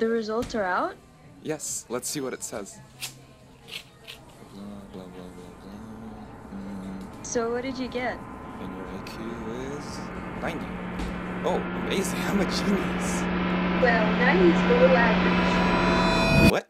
The results are out? Yes, let's see what it says. Blah, blah, blah, blah, blah. Mm, So what did you get? and your IQ is 90. Oh, amazing. I'm a genius. Well, 90 is below average. What?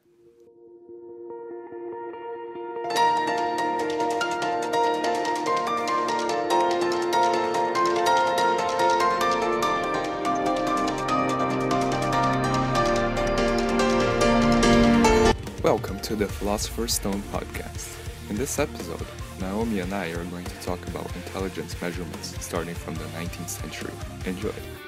Philosopher's Stone podcast. In this episode, Naomi and I are going to talk about intelligence measurements starting from the 19th century. Enjoy.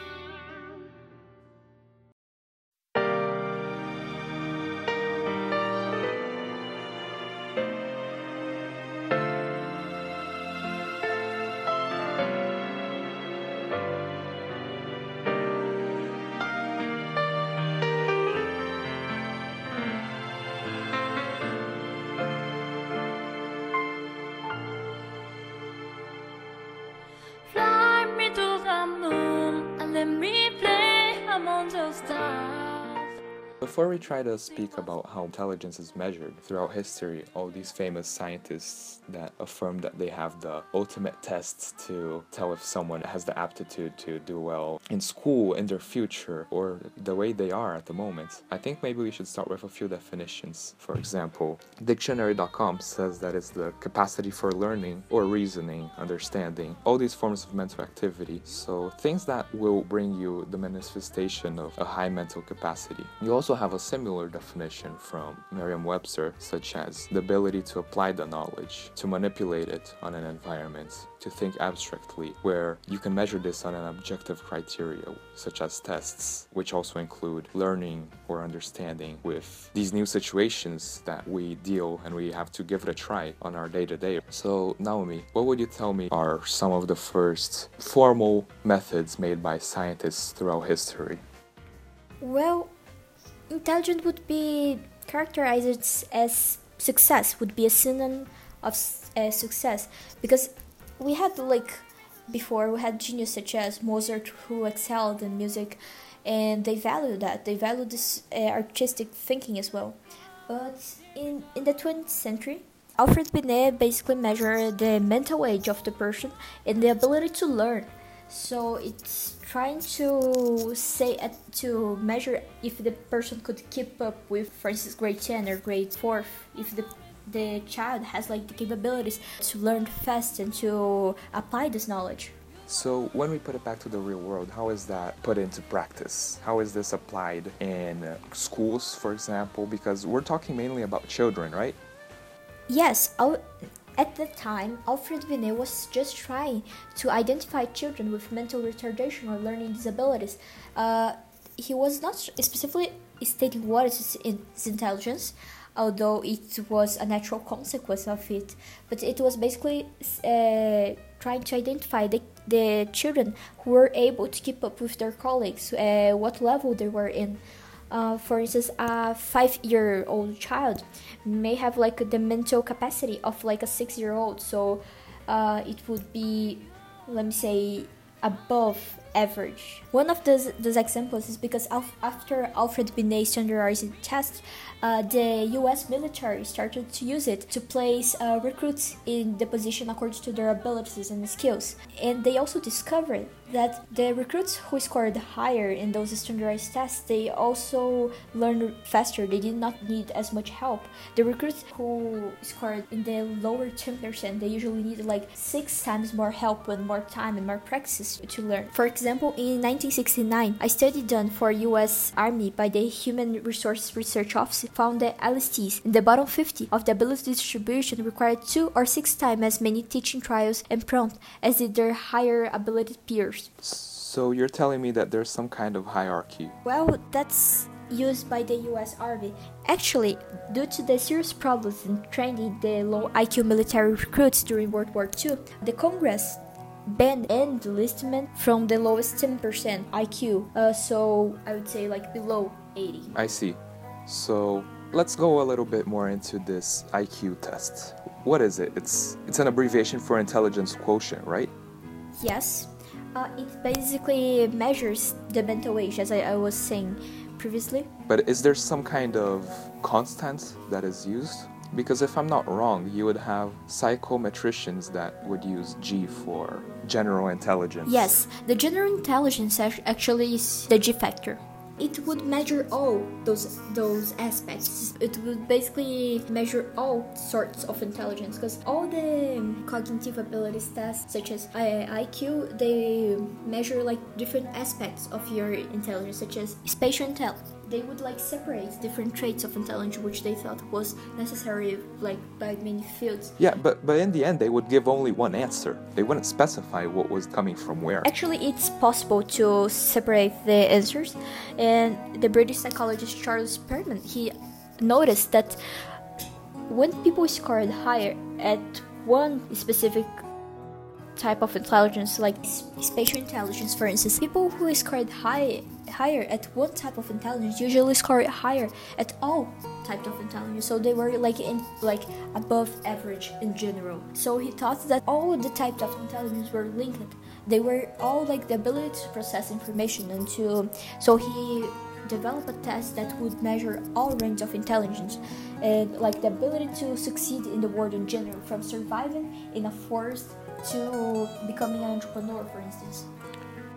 Before we try to speak about how intelligence is measured throughout history, all these famous scientists that affirm that they have the ultimate tests to tell if someone has the aptitude to do well in school in their future or the way they are at the moment, I think maybe we should start with a few definitions. For example, dictionary.com says that it's the capacity for learning or reasoning, understanding, all these forms of mental activity. So things that will bring you the manifestation of a high mental capacity. You also have a similar definition from Merriam-Webster, such as the ability to apply the knowledge, to manipulate it on an environment, to think abstractly, where you can measure this on an objective criteria, such as tests, which also include learning or understanding with these new situations that we deal and we have to give it a try on our day to day. So, Naomi, what would you tell me are some of the first formal methods made by scientists throughout history? Well, intelligent would be characterized as success, would be a synonym of uh, success. Because we had, like, before, we had genius such as Mozart who excelled in music, and they value that. They value this uh, artistic thinking as well. But in, in the 20th century, Alfred Binet basically measured the mental age of the person and the ability to learn. So it's trying to say to measure if the person could keep up with, for instance, grade 10 or grade 4, if the the child has like the capabilities to learn fast and to apply this knowledge. So, when we put it back to the real world, how is that put into practice? How is this applied in uh, schools, for example? Because we're talking mainly about children, right? Yes, Al- at that time, Alfred Binet was just trying to identify children with mental retardation or learning disabilities. Uh, he was not specifically stating what is his intelligence, although it was a natural consequence of it, but it was basically uh, trying to identify the, the children who were able to keep up with their colleagues, uh, what level they were in. Uh, for instance, a five-year-old child may have like the mental capacity of like a six-year-old, so uh, it would be, let me say, above average. One of those, those examples is because af- after Alfred Binet standardized tests, uh, the U.S. military started to use it to place uh, recruits in the position according to their abilities and skills, and they also discovered that the recruits who scored higher in those standardized tests they also learned faster. They did not need as much help. The recruits who scored in the lower 10% they usually needed like six times more help and more time and more practice to learn. For example in 1969 a study done for us army by the human resources research office found that lsts in the bottom 50 of the ability distribution required two or six times as many teaching trials and prompt as did their higher ability peers So, you're telling me that there's some kind of hierarchy. Well, that's used by the US Army. Actually, due to the serious problems in training the low IQ military recruits during World War II, the Congress banned enlistment from the lowest 10% IQ. Uh, so I would say like below 80. I see. So, let's go a little bit more into this IQ test. What is it? It's it's an abbreviation for intelligence quotient, right? Yes, uh, it basically measures the mental age, as I, I was saying previously. But is there some kind of constant that is used? Because if I'm not wrong, you would have psychometricians that would use G for general intelligence. Yes, the general intelligence actually is the G factor. It would measure all those those aspects. It would basically measure all sorts of intelligence because all the um, cognitive abilities tests, such as uh, I- IQ, they measure like different aspects of your intelligence, such as spatial intelligence they would like separate different traits of intelligence which they thought was necessary like by many fields Yeah, but but in the end, they would give only one answer. They wouldn't specify what was coming from where. actually it's possible to separate the answers and the british psychologist Charles Spearman he noticed that when people scored higher at one specific type of intelligence like spatial intelligence for instance. People who scored high higher at one type of intelligence usually score higher at all types of intelligence. So they were like in like above average in general. So he thought that all the types of intelligence were linked. They were all like the ability to process information and to so he developed a test that would measure all range of intelligence and like the ability to succeed in the world in general from surviving in a forest to becoming an entrepreneur for instance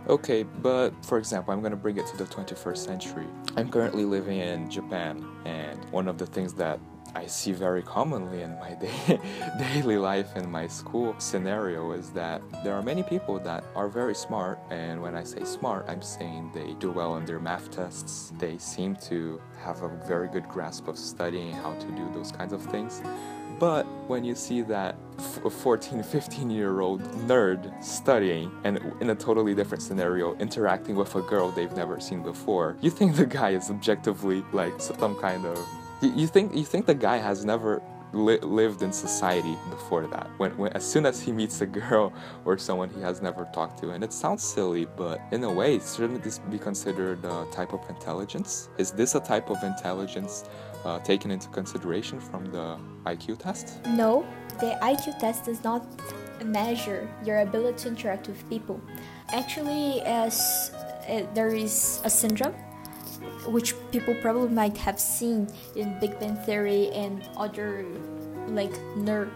Okay, but for example, I'm gonna bring it to the 21st century. I'm currently living in Japan, and one of the things that I see very commonly in my day, daily life in my school scenario is that there are many people that are very smart, and when I say smart, I'm saying they do well on their math tests. They seem to have a very good grasp of studying how to do those kinds of things. But when you see that a 14, 15 year old nerd studying and in a totally different scenario, interacting with a girl they've never seen before, you think the guy is objectively like some kind of. You, you think you think the guy has never li- lived in society before that. When, when as soon as he meets a girl or someone he has never talked to, and it sounds silly, but in a way, shouldn't this be considered a type of intelligence? Is this a type of intelligence? Uh, taken into consideration from the IQ test? No, the IQ test does not measure your ability to interact with people. Actually, as uh, there is a syndrome which people probably might have seen in Big Bang Theory and other like nerd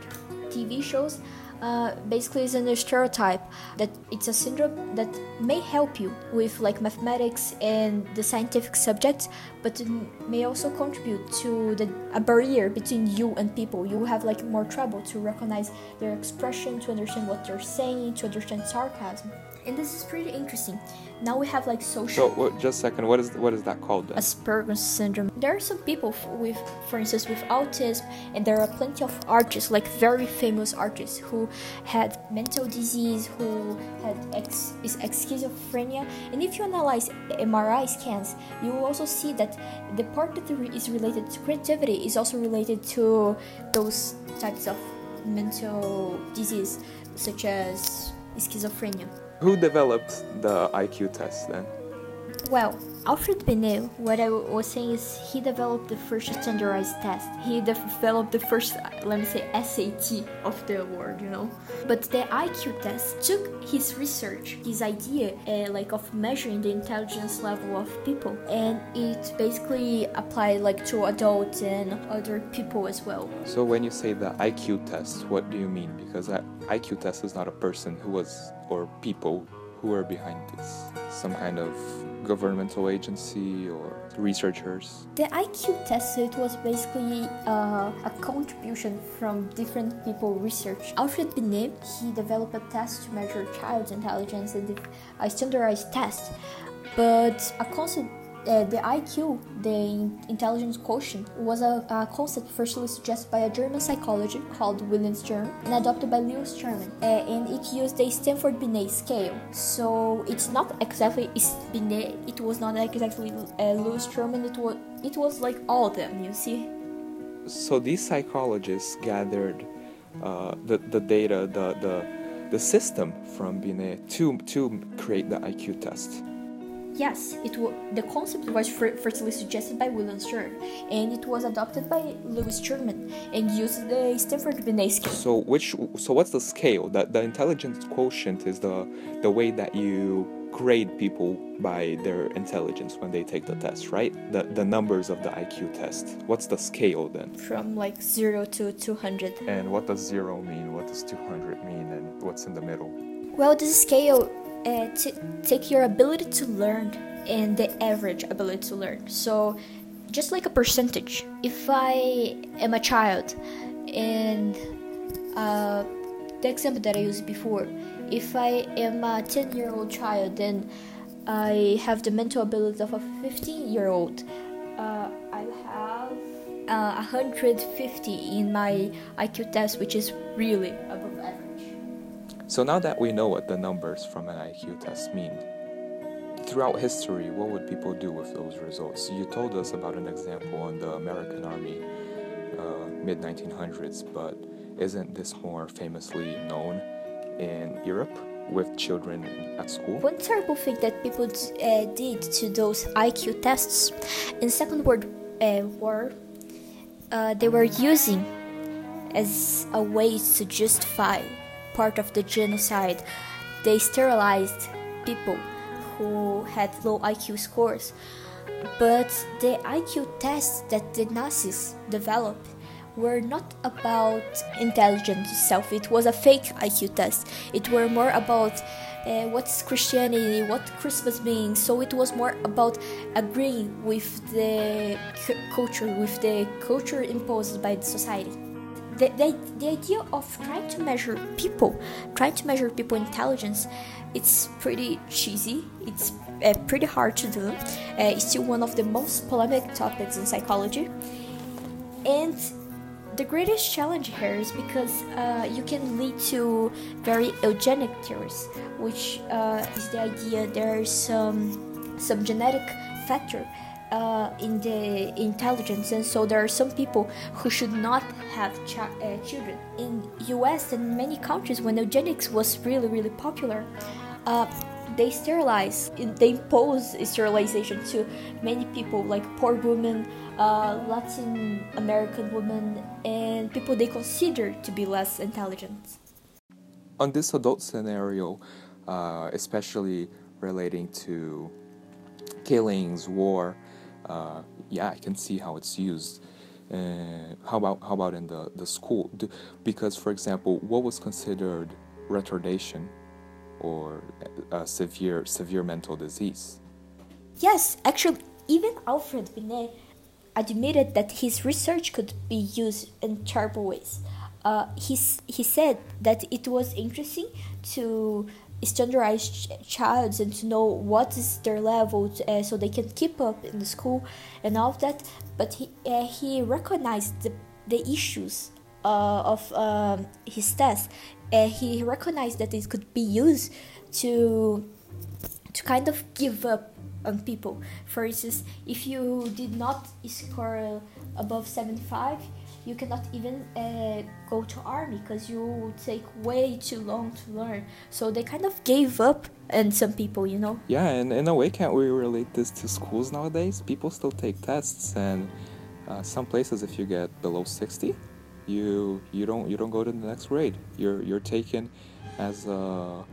TV shows. Uh, basically, is a stereotype that it's a syndrome that may help you with like mathematics and the scientific subjects, but may also contribute to the a barrier between you and people. You have like more trouble to recognize their expression, to understand what they're saying, to understand sarcasm, and this is pretty interesting. Now we have like social. So, just a second, what is what is that called then? Asperger's syndrome. There are some people with, for instance, with autism, and there are plenty of artists, like very famous artists, who had mental disease, who had ex- is ex- schizophrenia. And if you analyze MRI scans, you will also see that the part that is related to creativity is also related to those types of mental disease, such as schizophrenia. Who developed the IQ test then? Well, Alfred Binet, what I was saying is he developed the first standardized test. He developed the first, let me say, SAT of the world, you know. But the IQ test took his research, his idea, uh, like of measuring the intelligence level of people, and it basically applied like to adults and other people as well. So, when you say the IQ test, what do you mean? Because IQ test is not a person who was, or people who are behind this. Some kind of governmental agency or researchers. The IQ test it was basically uh, a contribution from different people research. Alfred Binet he developed a test to measure child's intelligence and a standardized test, but a concept. Uh, the IQ, the intelligence quotient, was a, a concept firstly suggested by a German psychologist called William Stern and adopted by Lewis Terman. Uh, and it used the Stanford Binet scale. So it's not exactly Binet. It was not exactly uh, Lewis Terman. It was it was like all of them. You see. So, these psychologists gathered uh, the, the data, the, the, the system from Binet to, to create the IQ test. Yes, it wa the concept was fir- firstly suggested by William Stern, and it was adopted by Lewis Terman and used the Stanford Binet scale. So which so what's the scale? That the intelligence quotient is the the way that you grade people by their intelligence when they take the test, right? The the numbers of the IQ test. What's the scale then? From like 0 to 200. And what does zero mean? What does 200 mean? And what's in the middle? Well, this scale uh, t- take your ability to learn and the average ability to learn. So, just like a percentage, if I am a child, and uh, the example that I used before, if I am a 10 year old child, then I have the mental ability of a 15 year old. Uh, I have uh, 150 in my IQ test, which is really above average. So now that we know what the numbers from an IQ test mean, throughout history, what would people do with those results? You told us about an example on the American Army, uh, mid 1900s, but isn't this more famously known in Europe with children at school? One terrible thing that people uh, did to those IQ tests in Second World uh, War, uh, they were using as a way to justify part of the genocide. They sterilized people who had low IQ scores. But the IQ tests that the Nazis developed were not about intelligence itself. It was a fake IQ test. It were more about uh, what's Christianity, what Christmas means. So it was more about agreeing with the culture, with the culture imposed by the society. The, the, the idea of trying to measure people, trying to measure people intelligence, it's pretty cheesy. It's uh, pretty hard to do. Uh, it's still one of the most polemic topics in psychology. And the greatest challenge here is because uh, you can lead to very eugenic theories, which uh, is the idea there's some some genetic factor uh, in the intelligence, and so there are some people who should not have ch- uh, children. In U.S. and many countries, when eugenics was really really popular. Uh, they sterilize, they impose sterilization to many people, like poor women, uh, Latin American women, and people they consider to be less intelligent. On this adult scenario, uh, especially relating to killings, war, uh, yeah, I can see how it's used. Uh, how about how about in the the school? Do, because, for example, what was considered retardation or a severe severe mental disease? Yes, actually, even Alfred Binet admitted that his research could be used in terrible ways. Uh, he, he said that it was interesting to standardize ch- childs and to know what is their level to, uh, so they can keep up in the school and all of that. But he, uh, he recognized the, the issues uh, of um, his test. Uh, he recognized that it could be used to to kind of give up on people. For instance, if you did not score above 75, you cannot even uh, go to army because you take way too long to learn. So they kind of gave up and some people, you know. Yeah, and in a way, can't we relate this to schools nowadays? People still take tests, and uh, some places, if you get below 60, you you don't you don't go to the next grade. You're you're taken as a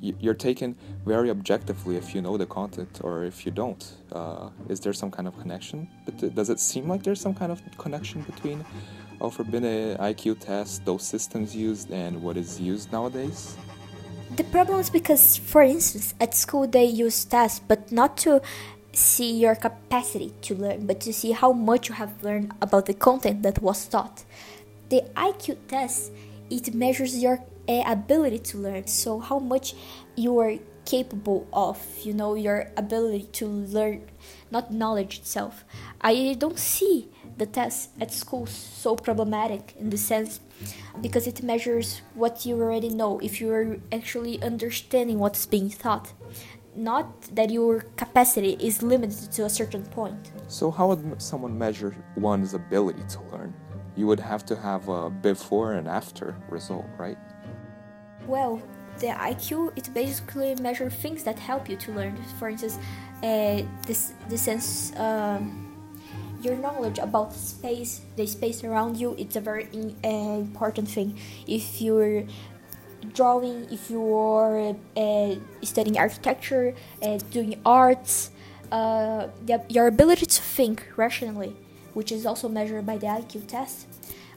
you're taken very objectively if you know the content or if you don't. Uh, is there some kind of connection? But does it seem like there's some kind of connection between Alfred Binet IQ test, those systems used, and what is used nowadays? The problem is because, for instance, at school they use tests, but not to see your capacity to learn, but to see how much you have learned about the content that was taught. The IQ test it measures your uh, ability to learn. So how much you are capable of you know your ability to learn not knowledge itself. I don't see the test at school so problematic in the sense because it measures what you already know if you're actually understanding what's being taught not that your capacity is limited to a certain point. So how would someone measure one's ability to learn? You would have to have a before and after result right well, the IQ it basically measures things that help you to learn. For instance, uh, this the sense um, your knowledge about space, the space around you. It's a very in, uh, important thing. If you're drawing, if you're uh, studying architecture, uh, doing arts, uh, the, your ability to think rationally, which is also measured by the IQ test,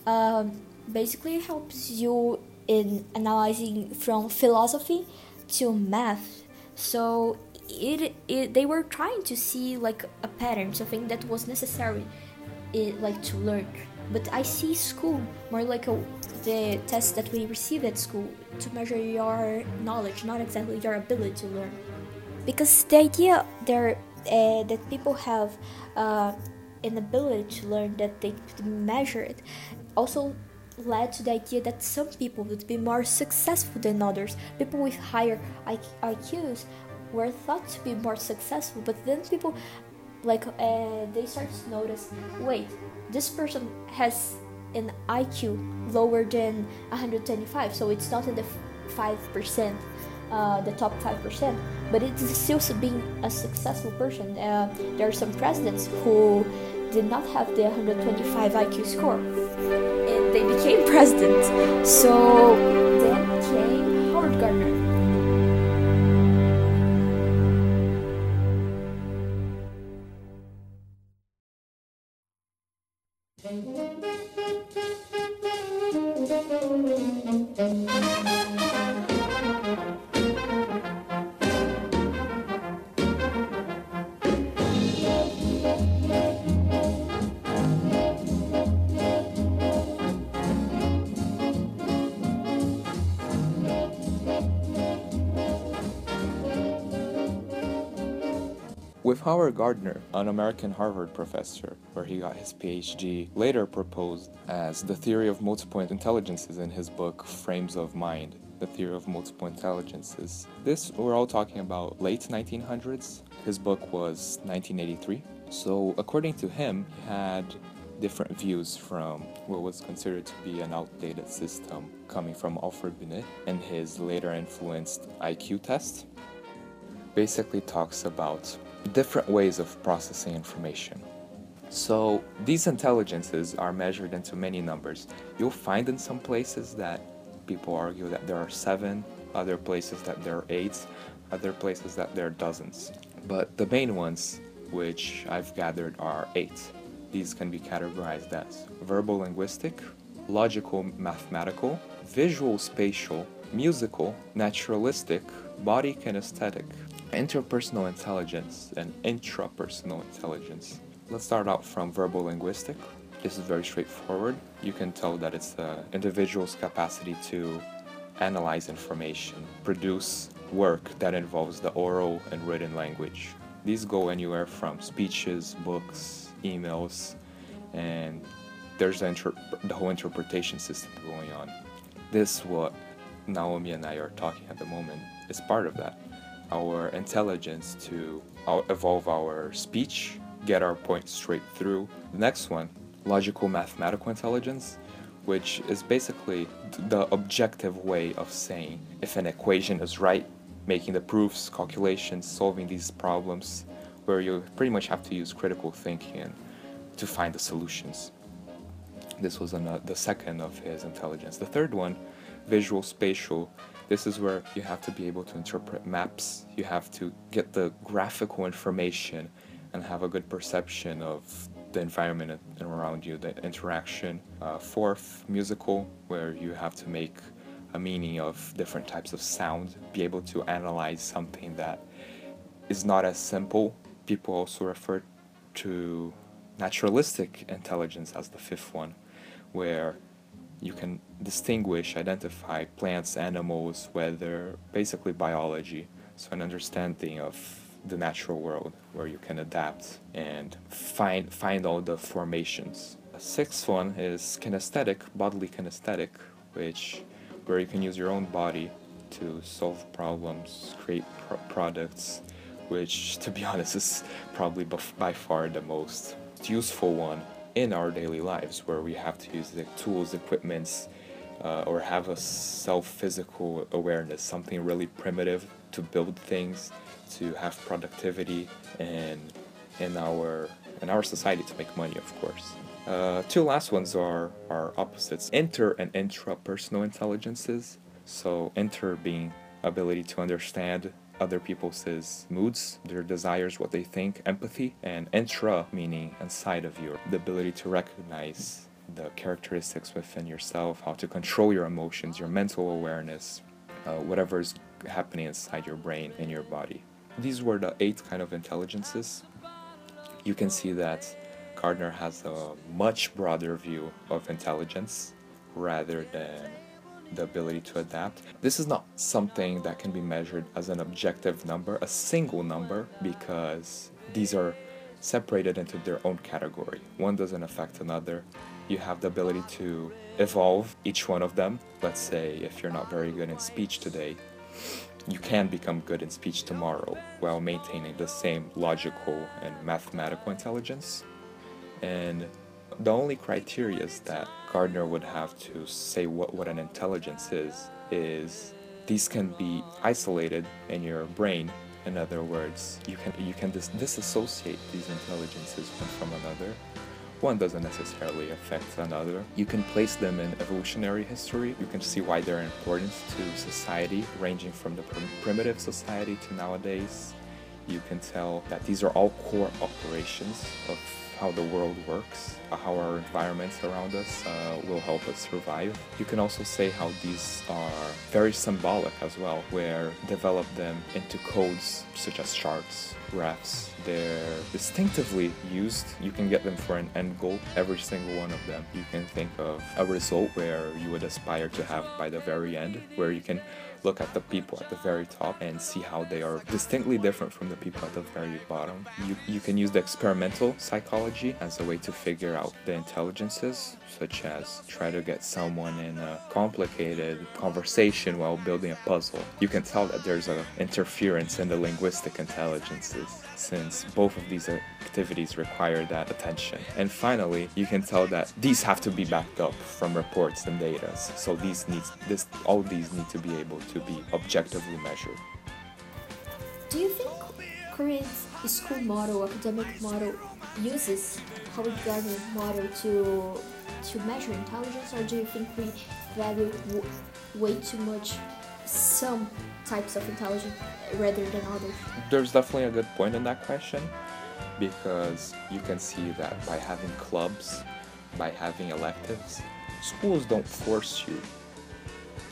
um, basically helps you in analyzing from philosophy to math. So it, it they were trying to see like a pattern, something that was necessary, it, like to learn. But I see school more like a, the test that we receive at school to measure your knowledge, not exactly your ability to learn. Because the idea there uh, that people have uh, an ability to learn that they could measure it also led to the idea that some people would be more successful than others. People with higher IQs were thought to be more successful, but then people like uh, they start to notice wait this person has an iq lower than 125 so it's not in the 5% uh, the top 5% but it's still being a successful person uh, there are some presidents who did not have the 125 iq score they became president. So then came howard gardner With Howard Gardner, an American Harvard professor, where he got his PhD, later proposed as the theory of multiple intelligences in his book Frames of Mind, the theory of multiple intelligences. This, we're all talking about late 1900s. His book was 1983. So, according to him, he had different views from what was considered to be an outdated system coming from Alfred Binet and his later influenced IQ test. Basically, talks about different ways of processing information. So these intelligences are measured into many numbers. You'll find in some places that people argue that there are seven, other places that there are eight, other places that there are dozens. But the main ones, which I've gathered, are eight. These can be categorized as verbal linguistic, logical mathematical, visual spatial, musical, naturalistic, body kinesthetic, interpersonal intelligence and intrapersonal intelligence. Let's start out from verbal linguistic. This is very straightforward. You can tell that it's the individual's capacity to analyze information, produce work that involves the oral and written language. These go anywhere from speeches, books, emails, and there's the, inter- the whole interpretation system going on. This, what Naomi and I are talking at the moment, is part of that our intelligence to evolve our speech, get our point straight through. The next one, logical mathematical intelligence, which is basically the objective way of saying if an equation is right, making the proofs, calculations, solving these problems, where you pretty much have to use critical thinking to find the solutions. This was the second of his intelligence. The third one, visual spatial, this is where you have to be able to interpret maps, you have to get the graphical information and have a good perception of the environment around you, the interaction. Uh, fourth, musical, where you have to make a meaning of different types of sound, be able to analyze something that is not as simple. People also refer to naturalistic intelligence as the fifth one, where you can distinguish, identify plants, animals, weather, basically biology. So an understanding of the natural world where you can adapt and find find all the formations. The sixth one is kinesthetic, bodily kinesthetic, which where you can use your own body to solve problems, create products, which to be honest is probably by far the most useful one in our daily lives where we have to use the tools, equipments, uh, or have a self physical awareness, something really primitive to build things, to have productivity, and in our in our society to make money, of course. Uh, two last ones are are opposites: inter and intrapersonal intelligences. So, inter being ability to understand other people's moods, their desires, what they think, empathy, and intra meaning inside of you, the ability to recognize the characteristics within yourself, how to control your emotions, your mental awareness, uh, whatever is happening inside your brain and your body. These were the eight kind of intelligences. You can see that Gardner has a much broader view of intelligence rather than the ability to adapt. This is not something that can be measured as an objective number, a single number, because these are separated into their own category. One doesn't affect another. You have the ability to evolve each one of them. Let's say if you're not very good in speech today, you can become good in speech tomorrow while maintaining the same logical and mathematical intelligence. And the only criteria that Gardner would have to say what, what an intelligence is is these can be isolated in your brain. In other words, you can you can dis- disassociate these intelligences one from another. One doesn't necessarily affect another. You can place them in evolutionary history. You can see why they're important to society, ranging from the prim- primitive society to nowadays. You can tell that these are all core operations of how the world works, uh, how our environments around us uh, will help us survive. You can also say how these are very symbolic as well, where develop them into codes such as charts, graphs. They're distinctively used. You can get them for an end goal, every single one of them. You can think of a result where you would aspire to have by the very end, where you can look at the people at the very top and see how they are distinctly different from the people at the very bottom. You, you can use the experimental psychology as a way to figure out the intelligences, such as try to get someone in a complicated conversation while building a puzzle. You can tell that there's an interference in the linguistic intelligences since both of these activities require that attention. And finally, you can tell that these have to be backed up from reports and data. So these needs this all these need to be able to be objectively measured. Do you think Korea's school model, academic model, uses Howard Gardner model to to measure intelligence, or do you think we value way too much some types of intelligence rather than others? There's definitely a good point in that question because you can see that by having clubs, by having electives, schools don't force you,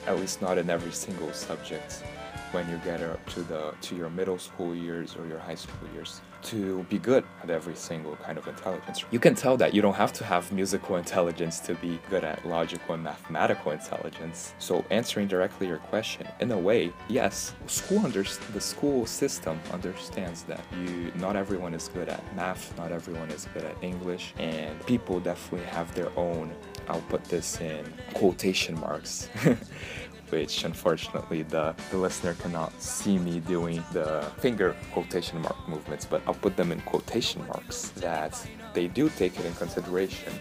at least not in every single subject, when you get up to the to your middle school years or your high school years to be good at every single kind of intelligence. You can tell that you don't have to have musical intelligence to be good at logical and mathematical intelligence. So answering directly your question, in a way, yes, school under, the school system understands that you not everyone is good at math, not everyone is good at English, and people definitely have their own I'll put this in quotation marks which unfortunately the, the listener cannot see me doing the finger quotation mark movements, but I'll put them in quotation marks that they do take it in consideration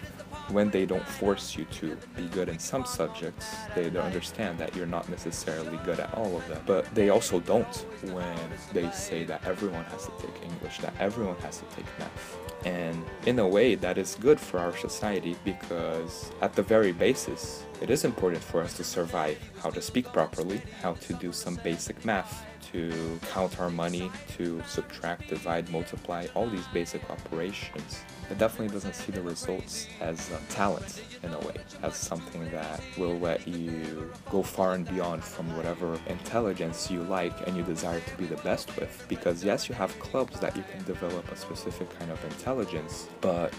when they don't force you to be good in some subjects, they understand that you're not necessarily good at all of them. But they also don't when they say that everyone has to take English, that everyone has to take math. And in a way, that is good for our society because, at the very basis, it is important for us to survive how to speak properly, how to do some basic math, to count our money, to subtract, divide, multiply, all these basic operations. It definitely doesn't see the results as talent in a way, as something that will let you go far and beyond from whatever intelligence you like and you desire to be the best with. Because yes, you have clubs that you can develop a specific kind of intelligence, but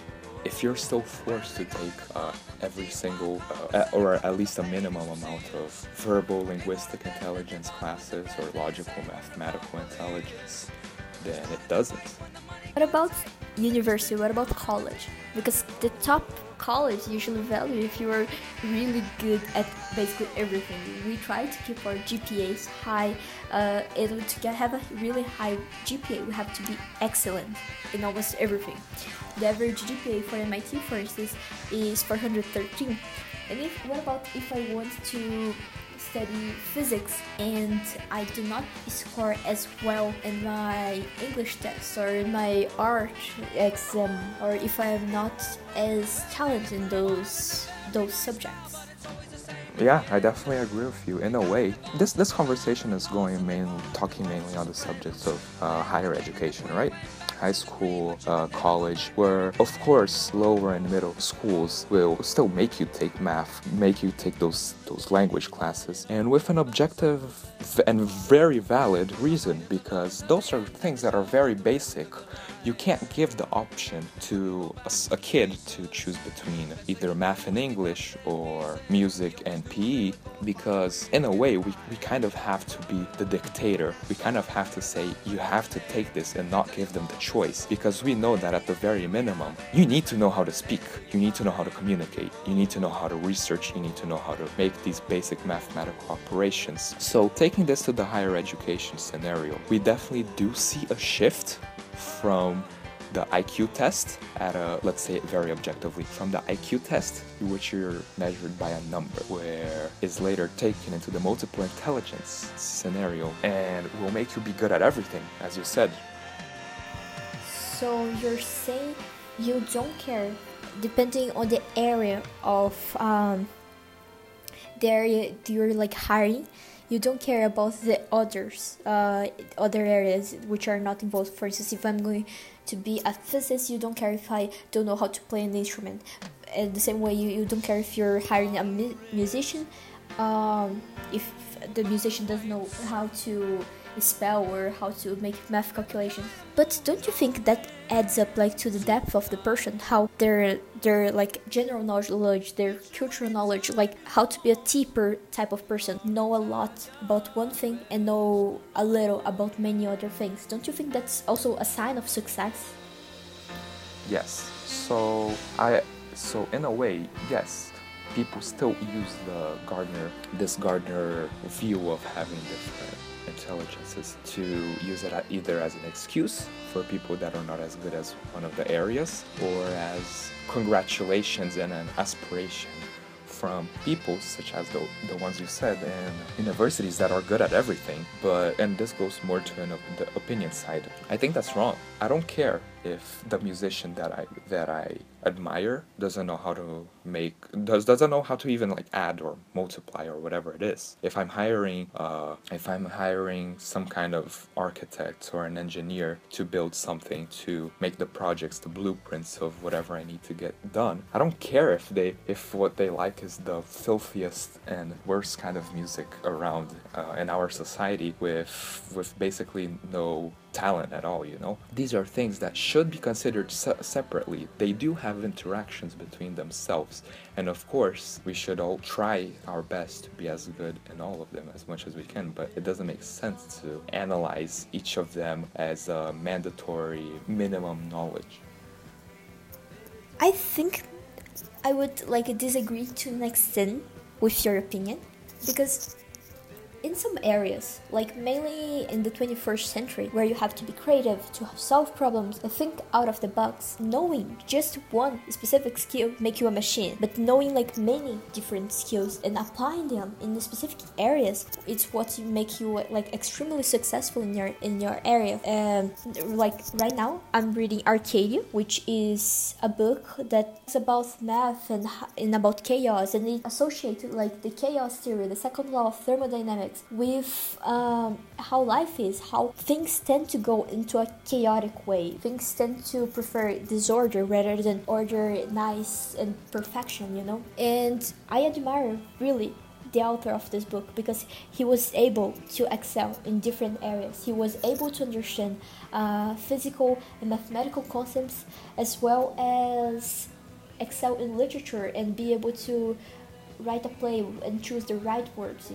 if you're still forced to take uh, every single, uh, or at least a minimum amount of verbal linguistic intelligence classes or logical mathematical intelligence, then it doesn't. What about university? What about college? Because the top college usually value if you are really good at basically everything. We try to keep our GPAs high. Uh, and to get, have a really high GPA, we have to be excellent in almost everything. The average GPA for MIT, for instance, is 413. And if what about if I want to study physics and I do not score as well in my English test or in my art exam or if I am not as talented in those those subjects. Yeah, I definitely agree with you. In a way, this this conversation is going mainly talking mainly on the subjects of uh, higher education, right? High school, uh, college, where of course lower and middle schools will still make you take math, make you take those those language classes, and with an objective and very valid reason because those are things that are very basic you can't give the option to a, a, kid to choose between either math and English or music and PE because, in a way, we, we kind of have to be the dictator. We kind of have to say, you have to take this and not give them the choice because we know that at the very minimum, you need to know how to speak, you need to know how to communicate, you need to know how to research, you need to know how to make these basic mathematical operations. So, taking this to the higher education scenario, we definitely do see a shift from the IQ test at a, let's say very objectively, from the IQ test, which you're measured by a number, where is later taken into the multiple intelligence scenario and will make you be good at everything, as you said. So you're saying you don't care, depending on the area of um, the area you're like hiring, you don't care about the others uh, other areas which are not involved. For instance if i'm going to be a physicist you don't care if i don't know how to play an instrument. In the same way you, you don't care if you're hiring a mu- musician. Um, if the musician doesn't know how to spell or how to make math calculations. But don't you think that adds up like to the depth of the person, how their their like general knowledge, their cultural knowledge, like how to be a deeper type of person, know a lot about one thing and know a little about many other things. Don't you think that's also a sign of success? Yes. So I so in a way, yes, people still use the Gardner this Gardner view of having different intelligences to use it either as an excuse for people that are not as good as one of the areas or as congratulations and an aspiration from people such as the, the ones you said in universities that are good at everything but and this goes more to an, the opinion side. I think that's wrong. I don't care if the musician that i that i admire doesn't know how to make does doesn't know how to even like add or multiply or whatever it is? If i'm hiring uh, if i'm hiring some kind of architect or an engineer to build something to make the projects the blueprints of whatever i need to get done i don't care if they if what they like is the filthiest and worst kind of music around uh, in our society with with basically no talent at all you know? These are things that should be considered se- separately. They do have interactions between themselves and of course we should all try our best to be as good in all of them as much as we can but it doesn't make sense to analyze each of them as a mandatory minimum knowledge. I think i would like disagree to an extent with your opinion because in some areas, like mainly in the 21st century, where you have to be creative to solve problems and think out of the box, knowing just one specific skill make you a machine, but knowing like many different skills and applying them in the specific areas, it's what make you like extremely successful in your in your area. And like right now, I'm reading Arcadia, which is a book that's about math and, and about chaos, and it associated like the chaos theory, the second law of thermodynamics with um, how life is, how things tend to go into a chaotic way. Things tend to prefer disorder rather than order, nice, and perfection, you know? And I admire really the author of this book because he was able to excel in different areas. He was able to understand uh, physical and mathematical concepts as well as excel in literature and be able to write a play and choose the right words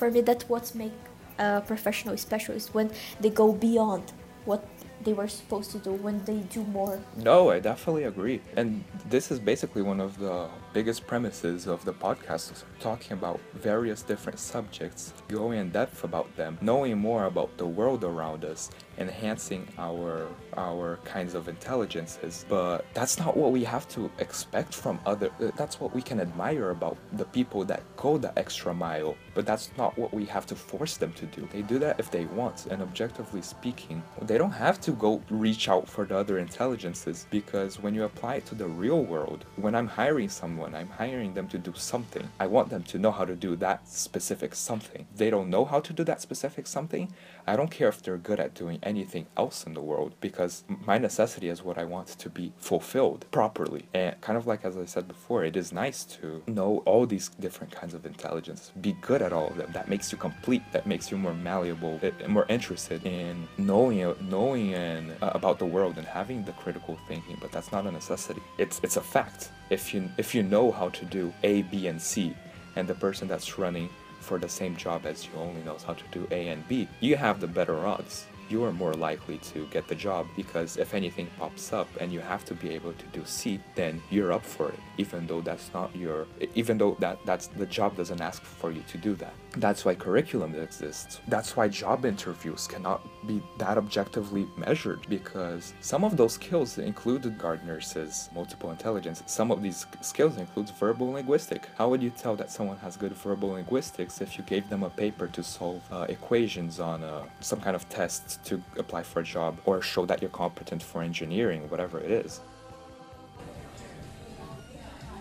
for me that's what makes a professional specialist when they go beyond what they were supposed to do when they do more. No, I definitely agree. And this is basically one of the biggest premises of the podcast, talking about various different subjects, going in depth about them, knowing more about the world around us, enhancing our our kinds of intelligences. But that's not what we have to expect from other that's what we can admire about the people that go the extra mile. But that's not what we have to force them to do. They do that if they want, and objectively speaking, they don't have to go reach out for the other intelligences because when you apply it to the real world, when I'm hiring someone, I'm hiring them to do something. I want them to know how to do that specific something. They don't know how to do that specific something. I don't care if they're good at doing anything else in the world because my necessity is what I want to be fulfilled properly. And kind of like as I said before, it is nice to know all these different kinds of intelligence, be good at all of them. That makes you complete. That makes you more malleable, eh, more interested in knowing knowing and uh, about the world and having the critical thinking. But that's not a necessity. It's it's a fact. If you if you know how to do A, B, and C, and the person that's running for the same job as you only knows how to do A and B, you have the better odds you are more likely to get the job because if anything pops up and you have to be able to do C, then you're up for it, even though that's not your, even though that that's the job doesn't ask for you to do that. That's why curriculum exists. That's why job interviews cannot be that objectively measured because some of those skills include Gardner's multiple intelligence. Some of these skills include verbal linguistic. How would you tell that someone has good verbal linguistics if you gave them a paper to solve uh, equations on uh, some kind of test to apply for a job or show that you're competent for engineering, whatever it is.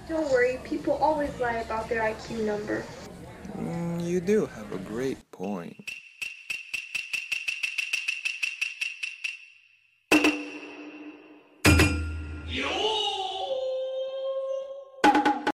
Don't worry, people always lie about their IQ number. Mm, you do have a great point.